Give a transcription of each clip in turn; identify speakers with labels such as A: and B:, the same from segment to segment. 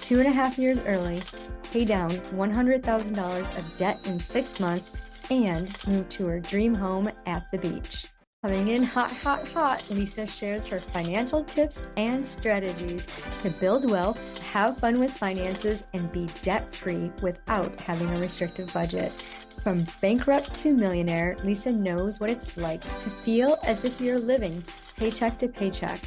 A: two and a half years early pay down $100,000 of debt in six months, and move to her dream home at the beach. Coming in hot, hot, hot, Lisa shares her financial tips and strategies to build wealth, have fun with finances, and be debt free without having a restrictive budget. From bankrupt to millionaire, Lisa knows what it's like to feel as if you're living paycheck to paycheck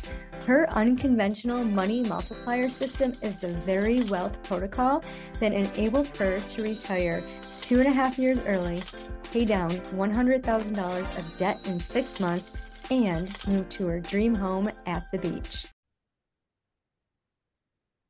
A: her unconventional money multiplier system is the very wealth protocol that enabled her to retire two and a half years early, pay down $100,000 of debt in six months, and move to her dream home at the beach.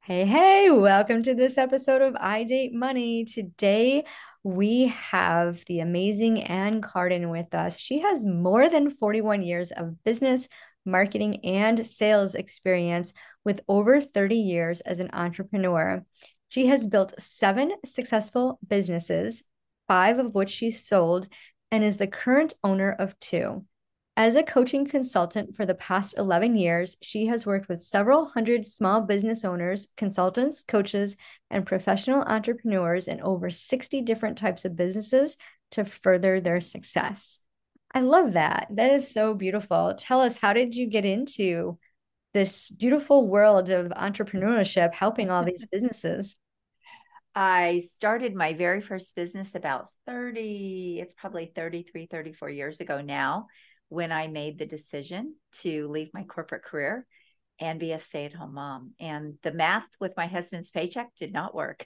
A: Hey, hey, welcome to this episode of I Date Money. Today we have the amazing Ann Carden with us. She has more than 41 years of business, marketing, and sales experience with over 30 years as an entrepreneur. She has built seven successful businesses, five of which she sold, and is the current owner of two. As a coaching consultant for the past 11 years, she has worked with several hundred small business owners, consultants, coaches, and professional entrepreneurs in over 60 different types of businesses to further their success. I love that. That is so beautiful. Tell us, how did you get into this beautiful world of entrepreneurship, helping all these businesses?
B: I started my very first business about 30, it's probably 33, 34 years ago now, when I made the decision to leave my corporate career and be a stay at home mom. And the math with my husband's paycheck did not work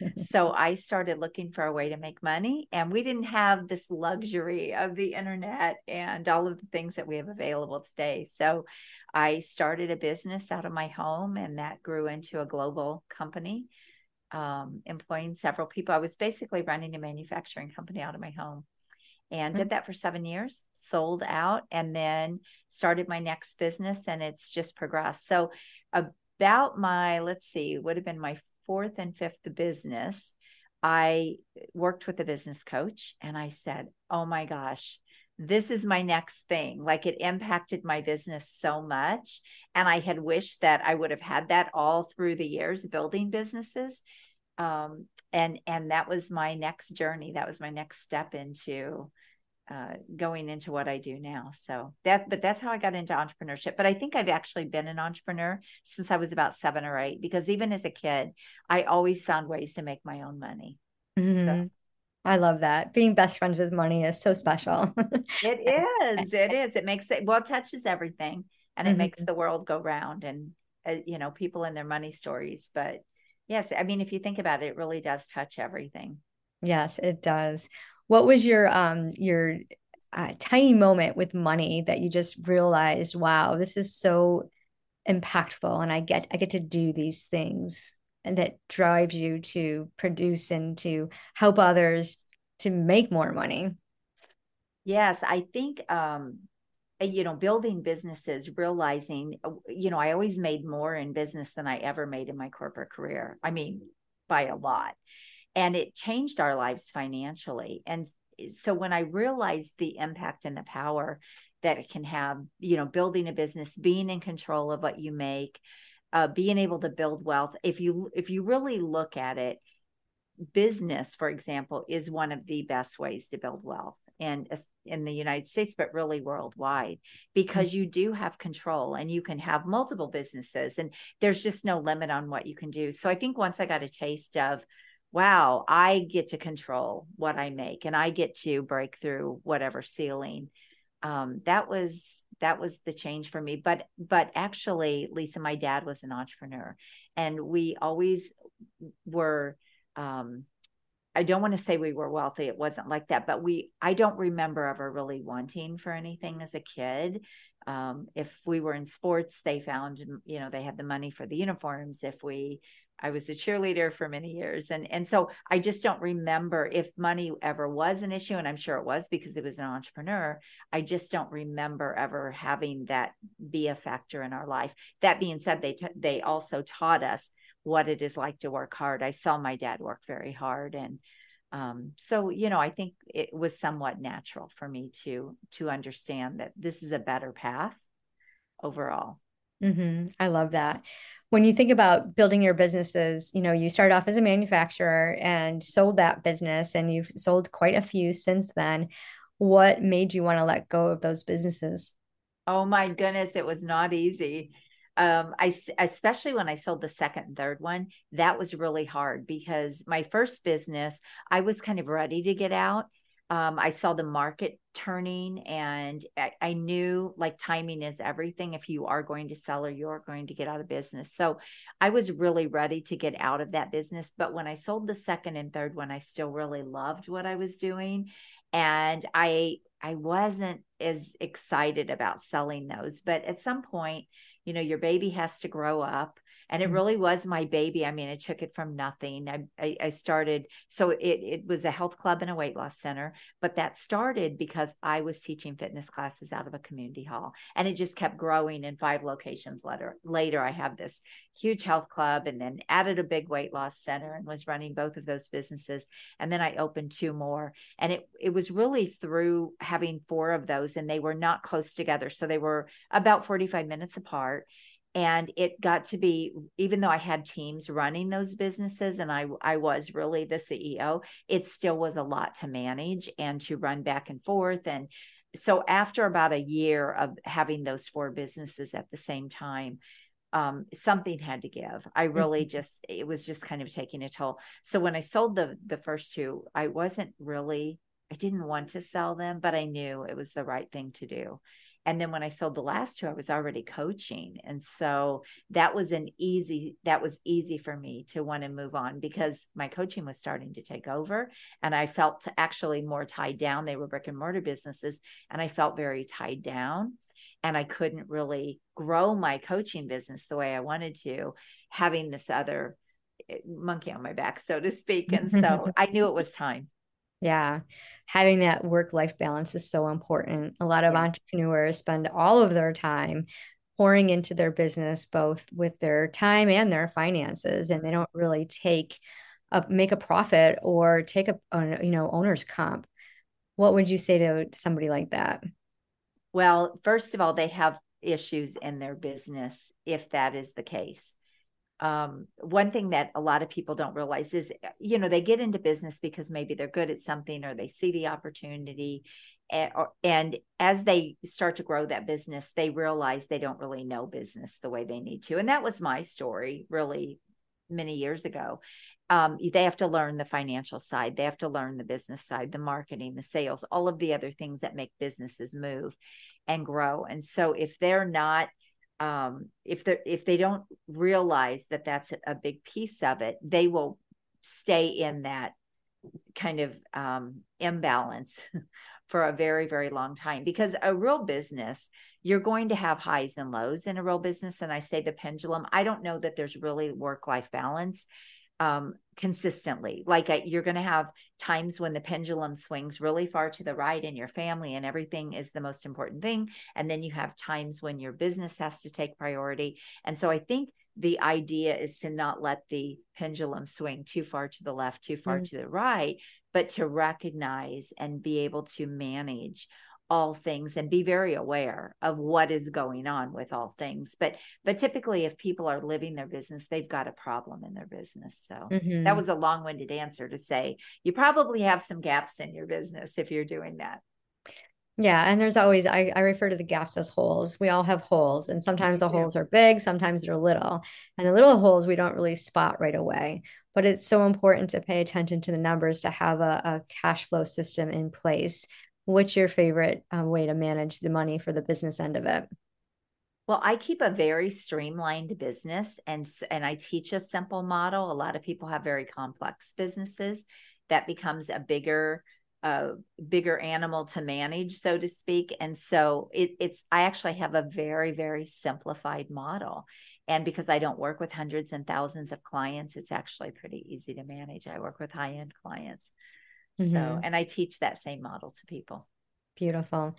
B: so I started looking for a way to make money. And we didn't have this luxury of the internet and all of the things that we have available today. So I started a business out of my home, and that grew into a global company, um, employing several people. I was basically running a manufacturing company out of my home and mm-hmm. did that for seven years, sold out, and then started my next business, and it's just progressed. So, about my, let's see, would have been my fourth and fifth business, I worked with a business coach and I said, Oh my gosh, this is my next thing. Like it impacted my business so much. And I had wished that I would have had that all through the years building businesses. Um, and and that was my next journey. That was my next step into uh, going into what I do now. So that, but that's how I got into entrepreneurship. But I think I've actually been an entrepreneur since I was about seven or eight, because even as a kid, I always found ways to make my own money.
A: Mm-hmm. So. I love that. Being best friends with money is so special.
B: it is. It is. It makes it, well, it touches everything and it mm-hmm. makes the world go round and, uh, you know, people and their money stories. But yes, I mean, if you think about it, it really does touch everything.
A: Yes, it does what was your um your uh, tiny moment with money that you just realized wow this is so impactful and i get i get to do these things and that drives you to produce and to help others to make more money?
B: Yes i think um you know building businesses realizing uh, you know i always made more in business than i ever made in my corporate career. I mean by a lot and it changed our lives financially and so when i realized the impact and the power that it can have you know building a business being in control of what you make uh, being able to build wealth if you if you really look at it business for example is one of the best ways to build wealth in in the United States but really worldwide because mm-hmm. you do have control and you can have multiple businesses and there's just no limit on what you can do so i think once i got a taste of wow, I get to control what I make and I get to break through whatever ceiling. Um, that was that was the change for me. But but actually, Lisa, my dad was an entrepreneur, and we always were. Um, I don't want to say we were wealthy. It wasn't like that, but we. I don't remember ever really wanting for anything as a kid. Um, if we were in sports, they found you know they had the money for the uniforms. If we I was a cheerleader for many years. And, and so I just don't remember if money ever was an issue. And I'm sure it was because it was an entrepreneur. I just don't remember ever having that be a factor in our life. That being said, they, t- they also taught us what it is like to work hard. I saw my dad work very hard. And um, so, you know, I think it was somewhat natural for me to, to understand that this is a better path overall.
A: Mm-hmm. I love that. When you think about building your businesses, you know, you started off as a manufacturer and sold that business, and you've sold quite a few since then. What made you want to let go of those businesses?
B: Oh my goodness, it was not easy. Um, I especially when I sold the second and third one, that was really hard because my first business, I was kind of ready to get out, um, I saw the market turning and I, I, knew like timing is everything. If you are going to sell or you're going to get out of business. So I was really ready to get out of that business. But when I sold the second and third one, I still really loved what I was doing. And I I wasn't as excited about selling those. But at some point, you know, your baby has to grow up and it mm. really was my baby i mean i took it from nothing i i, I started so it it was a health club and a weight loss center but that started because i was teaching fitness classes out of a community hall and it just kept growing in five locations later later i have this huge health club and then added a big weight loss center and was running both of those businesses and then i opened two more and it it was really through having four of those and they were not close together so they were about 45 minutes apart and it got to be even though i had teams running those businesses and i i was really the ceo it still was a lot to manage and to run back and forth. And so after about a year of having those four businesses at the same time um, something had to give. I really mm-hmm. just it was just kind of taking a toll. So when i sold the the first two i wasn't really i didn't want to sell them but i knew it was the right thing to do and then when i sold the last two i was already coaching. And so that was an easy that was easy for me to want to move on because my coaching was starting to take over and i felt actually more tied down. They were brick and mortar businesses and i felt very tied down and i couldn't really grow my coaching business the way i wanted to having this other eh, monkey on my back so to speak. And so i knew it was time
A: yeah. Having that work life balance is so important. A lot of yeah. entrepreneurs spend all of their time pouring into their business, both with their time and their finances, and they don't really take a make a profit or take a, a you know owner's comp. What would you say to somebody like that?
B: Well, first of all, they have issues in their business if that is the case um, one thing that a lot of people don't realize is you know they get into business because maybe they're good at something or they see the opportunity and, or, and as they start to grow that business they realize they don't really know business the way they need to and that was my story really many years ago. Um, they have to learn the financial side they have to learn the business side the marketing the sales all of the other things that make businesses move and grow and so if they're not um, if they if they don't realize that that's a big piece of it, they will stay in that kind of um, imbalance for a very very long time. Because a real business you're going to have highs and lows in a real business and i say the pendulum. I don't know that there's really work life balance um, consistently. Like you're going to have times when the pendulum swings really far to the right in your family and everything is the most important thing. And then you have times when your business has to take priority. And so I think the idea is to not let the pendulum swing too far to the left, too far mm-hmm. to the right, but to recognize and be able to manage all things and be very aware of what is going on with all things. But but typically if people are living their business they've got a problem in their business. So mm-hmm. that was a long-winded answer to say you probably have some gaps in your business if you're doing that.
A: Yeah and there's always I, I refer to the gaps as holes. We all have holes and sometimes the holes are big sometimes they're little and the little holes we don't really spot right away. But it's so important to pay attention to the numbers to have a, a cash flow system in place what's your favorite um, way to manage the money for the business end of it?
B: Well, I keep a very streamlined business and and I teach a simple model. A lot of people have very complex businesses that becomes a bigger a bigger animal to manage, so to speak. And so it, it's I actually have a very very simplified model, And because I don't work with hundreds and thousands of clients, it's actually pretty easy to manage. I work with high end clients. Mm-hmm. So, and I teach that same model to people.
A: Beautiful.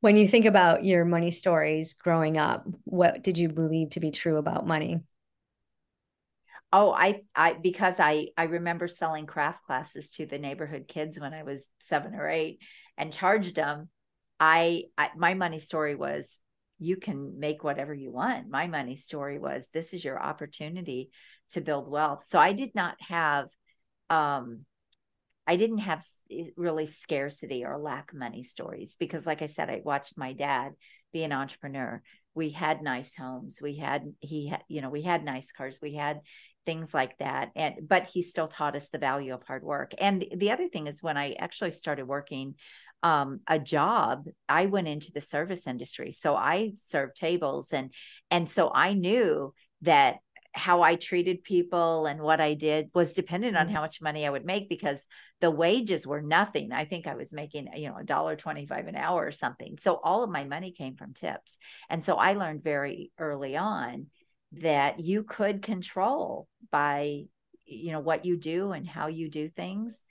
A: When you think about your money stories growing up, what did you believe to be true about money?
B: Oh, I, I, because I, I remember selling craft classes to the neighborhood kids when I was seven or eight and charged them. I, I my money story was you can make whatever you want. My money story was this is your opportunity to build wealth. So I did not have um I didn't have really scarcity or lack money stories because like I said I watched my dad be an entrepreneur. We had nice homes. We had he had you know we had nice cars. We had things like that and but he still taught us the value of hard work. And the other thing is when I actually started working um, a job, I went into the service industry. So I served tables and and so I knew that how I treated people and what I did was dependent on mm-hmm. how much money I would make because the wages were nothing. I think I was making, you know, a dollar 25 an hour or something. So all of my money came from tips. And so I learned very early on that you could control by, you know, what you do and how you do things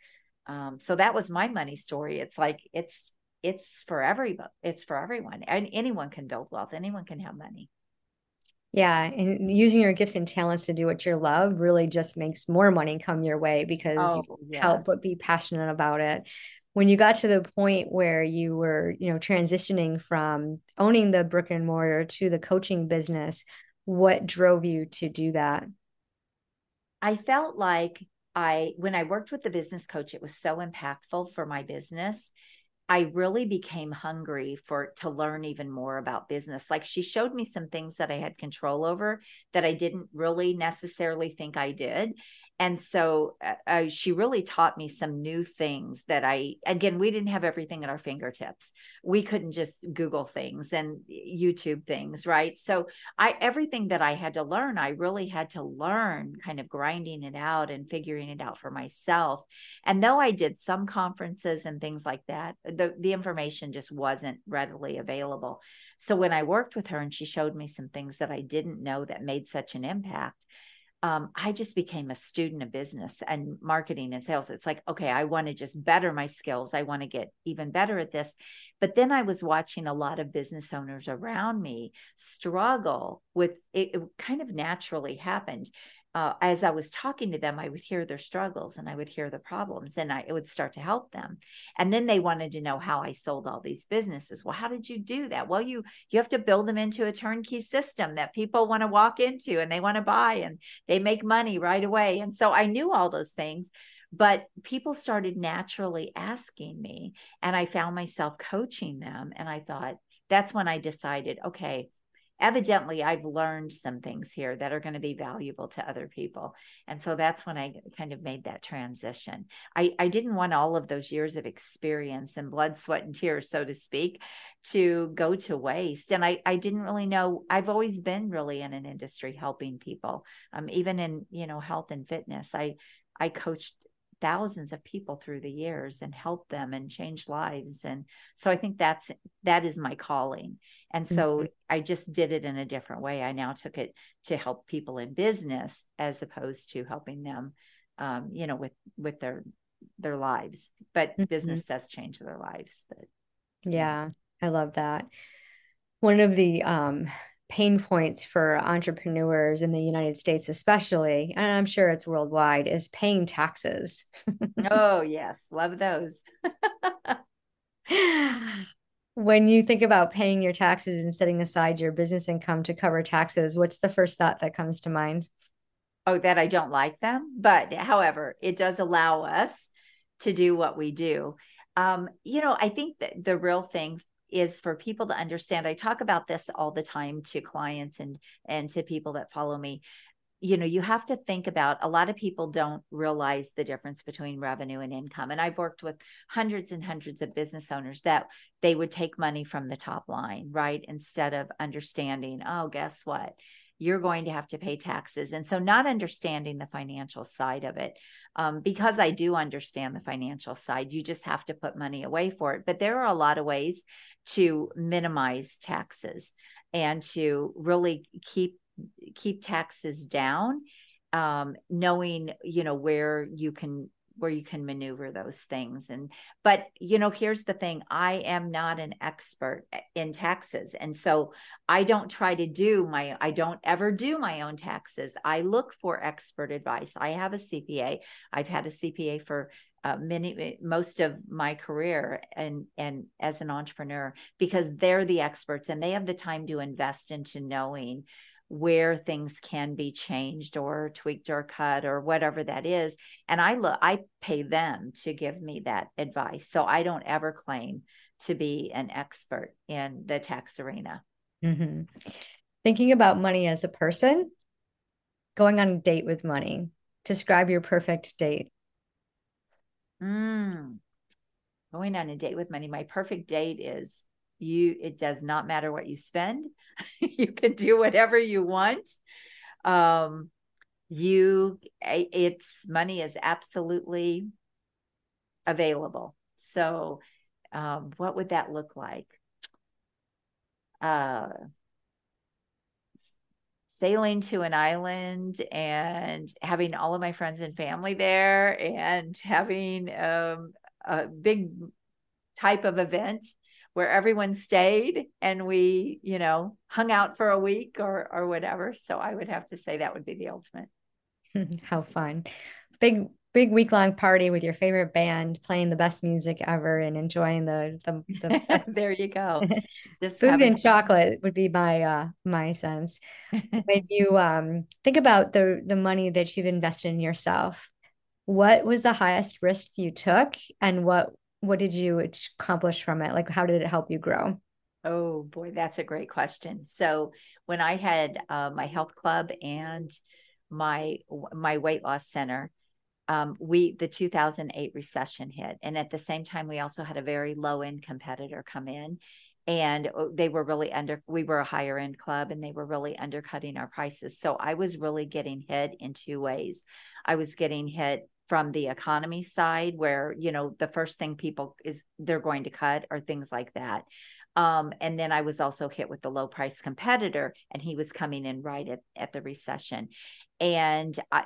B: um, so that was my money story it's like it's it's for everybody it's for everyone and anyone can build wealth anyone can have money
A: yeah and using your gifts and talents to do what you love really just makes more money come your way because oh, you yes. help but be passionate about it when you got to the point where you were you know transitioning from owning the brick and mortar to the coaching business what drove you to do that
B: i felt like I when I worked with the business coach, it was so impactful for my business. I really became hungry for to learn even more about business. Like she showed me some things that I had control over that I didn't really necessarily think I did and so uh, she really taught me some new things that i again we didn't have everything at our fingertips. We couldn't just google things and youtube things right? So i everything that i had to learn i really had to learn kind of grinding it out and figuring it out for myself. And though i did some conferences and things like that the, the information just wasn't readily available. So when i worked with her and she showed me some things that i didn't know that made such an impact um, I just became a student of business and marketing and sales. It's like, okay, I want to just better my skills. I want to get even better at this. But then I was watching a lot of business owners around me struggle with it, it kind of naturally happened uh, as I was talking to them, I would hear their struggles and I would hear the problems and I would start to help them. And then they wanted to know how I sold all these businesses. Well, how did you do that? Well, you you have to build them into a turnkey system that people want to walk into and they want to buy and they make money right away. And so I knew all those things, but people started naturally asking me and I found myself coaching them and I thought that's when I decided, okay, evidently I've learned some things here that are going to be valuable to other people. And so that's when I kind of made that transition. I, I didn't want all of those years of experience and blood, sweat, and tears, so to speak, to go to waste. And I, I didn't really know, I've always been really in an industry helping people, um, even in, you know, health and fitness. I, I coached thousands of people through the years and help them and change lives. And so i think that's that is my calling. And so mm-hmm. i just did it in a different way. I now took it to help people in business as opposed to helping them um, you know with with their their lives. But mm-hmm. business does change their lives but
A: yeah i love that. One of the um pain points for entrepreneurs in the United States, especially, and I'm sure it's worldwide, is paying taxes.
B: oh, yes. Love those.
A: when you think about paying your taxes and setting aside your business income to cover taxes, what's the first thought that comes to mind?
B: Oh, that I don't like them. But however, it does allow us to do what we do. Um, you know, I think that the real thing is for people to understand. I talk about this all the time to clients and and to people that follow me. You know you have to think about a lot of people don't realize the difference between revenue and income. And i've worked with hundreds and hundreds of business owners that they would take money from the top line right? Instead of understanding oh guess what you're going to have to pay taxes. And so, not understanding the financial side of it, um, because I do understand the financial side, you just have to put money away for it. But there are a lot of ways to minimize taxes and to really keep keep taxes down um, knowing you know where you can where you can maneuver those things. And but you know here's the thing i am not an expert in taxes. And so i don't try to do my i don't ever do my own taxes. I look for expert advice. I have a cpa i've had a cpa for uh, many most of my career and and as an entrepreneur because they're the experts and they have the time to invest into knowing where things can be changed or tweaked or cut or whatever that is and i look i pay them to give me that advice. So i don't ever claim to be an expert in the tax arena.
A: Mm-hmm. thinking about money as a person going on a date with money. Describe your perfect date.
B: Mm. going on a date with money. My perfect date is you it does not matter what you spend. You can do whatever you want. Um you it's money is absolutely available. So um what would that look like? Uh sailing to an island and having all of my friends and family there and having um, a big type of event where everyone stayed and we, you know, hung out for a week or or whatever. So I would have to say that would be the ultimate.
A: How fun. Big big week long party with your favorite band playing the best music ever and enjoying the the, the
B: there you go
A: just food having- and chocolate would be my uh my sense when you um think about the the money that you've invested in yourself what was the highest risk you took and what what did you accomplish from it? Like, how did it help you grow?
B: Oh boy, that's a great question. So when I had uh, my health club and my my weight loss center, um, we the 2008 recession hit, and at the same time, we also had a very low end competitor come in, and uh, they were really under. We were a higher end club, and they were really undercutting our prices. So I was really getting hit in two ways. I was getting hit from the economy side where you know the first thing people is they're going to cut or things like that. Um, and then i was also hit with the low price competitor and he was coming in right at, at the recession. And i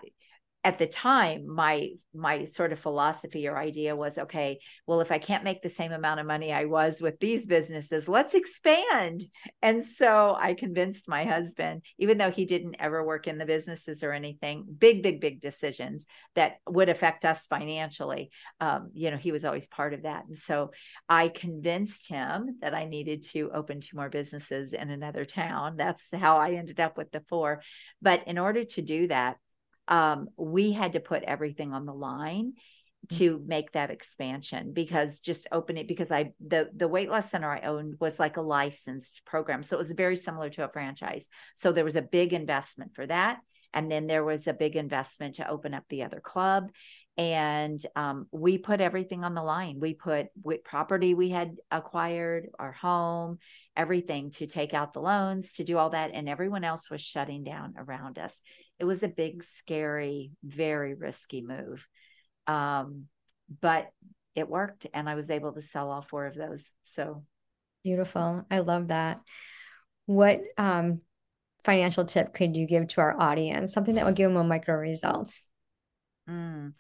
B: at the time my my sort of philosophy or idea was okay well if i can't make the same amount of money i was with these businesses let's expand. And so i convinced my husband even though he didn't ever work in the businesses or anything big big big decisions that would affect us financially. Um, you know he was always part of that. And so i convinced him that i needed to open two more businesses in another town. That's how i ended up with the four. But in order to do that um, we had to put everything on the line mm. to make that expansion because just open it because I the the weight loss center I owned was like a licensed program. So it was very similar to a franchise. So there was a big investment for that. And then there was a big investment to open up the other club and um, we put everything on the line we put what property we had acquired our home everything to take out the loans to do all that and everyone else was shutting down around us it was a big, scary, very risky move. Um, but it worked and I was able to sell all four of those. So
A: beautiful. I love that. What um, financial tip could you give to our audience? Something that would give them a micro result?
B: Mm.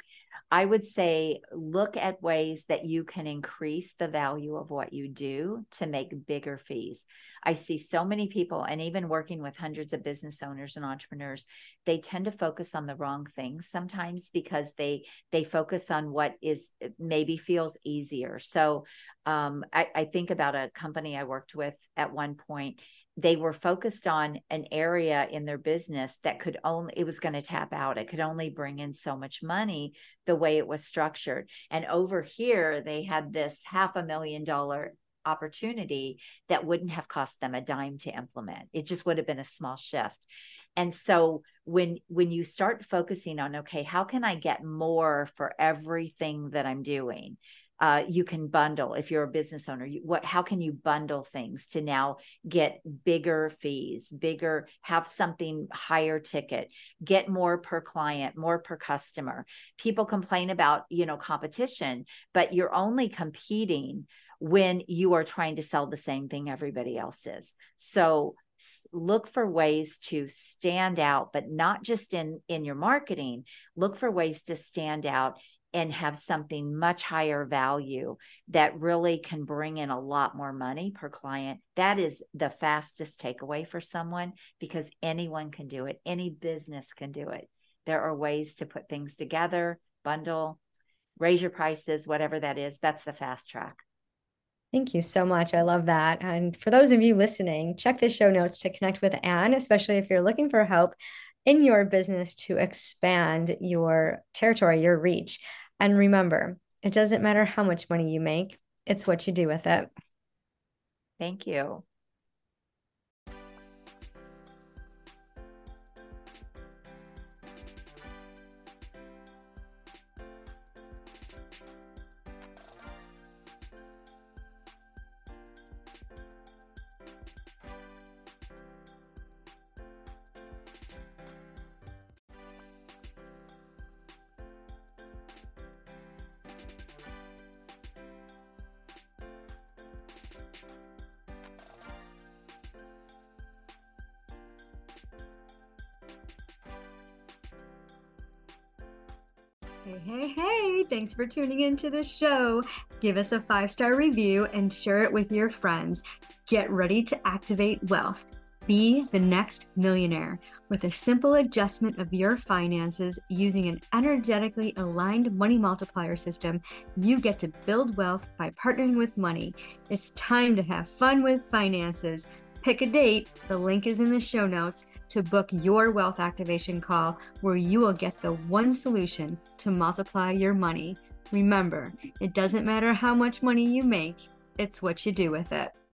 B: I would say look at ways that you can increase the value of what you do to make bigger fees. I see so many people, and even working with hundreds of business owners and entrepreneurs, they tend to focus on the wrong things sometimes because they they focus on what is maybe feels easier. So um, I, I think about a company I worked with at one point they were focused on an area in their business that could only it was going to tap out. It could only bring in so much money the way it was structured. And over here they had this half a million dollar opportunity that wouldn't have cost them a dime to implement. It just would have been a small shift. And so when when you start focusing on okay how can i get more for everything that i'm doing uh, you can bundle if you're a business owner you, what how can you bundle things to now get bigger fees bigger have something higher ticket get more per client more per customer? People complain about you know competition but you're only competing when you are trying to sell the same thing everybody else is. So look for ways to stand out but not just in in your marketing. Look for ways to stand out and have something much higher value that really can bring in a lot more money per client that is the fastest takeaway for someone because anyone can do it any business can do it there are ways to put things together bundle raise your prices whatever that is that's the fast track
A: Thank you so much. I love that. And for those of you listening, check the show notes to connect with Ann, especially if you're looking for help in your business to expand your territory, your reach. And remember, it doesn't matter how much money you make, it's what you do with it.
B: Thank you.
A: Hey, hey, hey, thanks for tuning into the show. Give us a five star review and share it with your friends. Get ready to activate wealth. Be the next millionaire with a simple adjustment of your finances using an energetically aligned money multiplier system. You get to build wealth by partnering with money. It's time to have fun with finances. Pick a date, the link is in the show notes to book your wealth activation call where you will get the one solution to multiply your money. Remember, it doesn't matter how much money you make, it's what you do with it.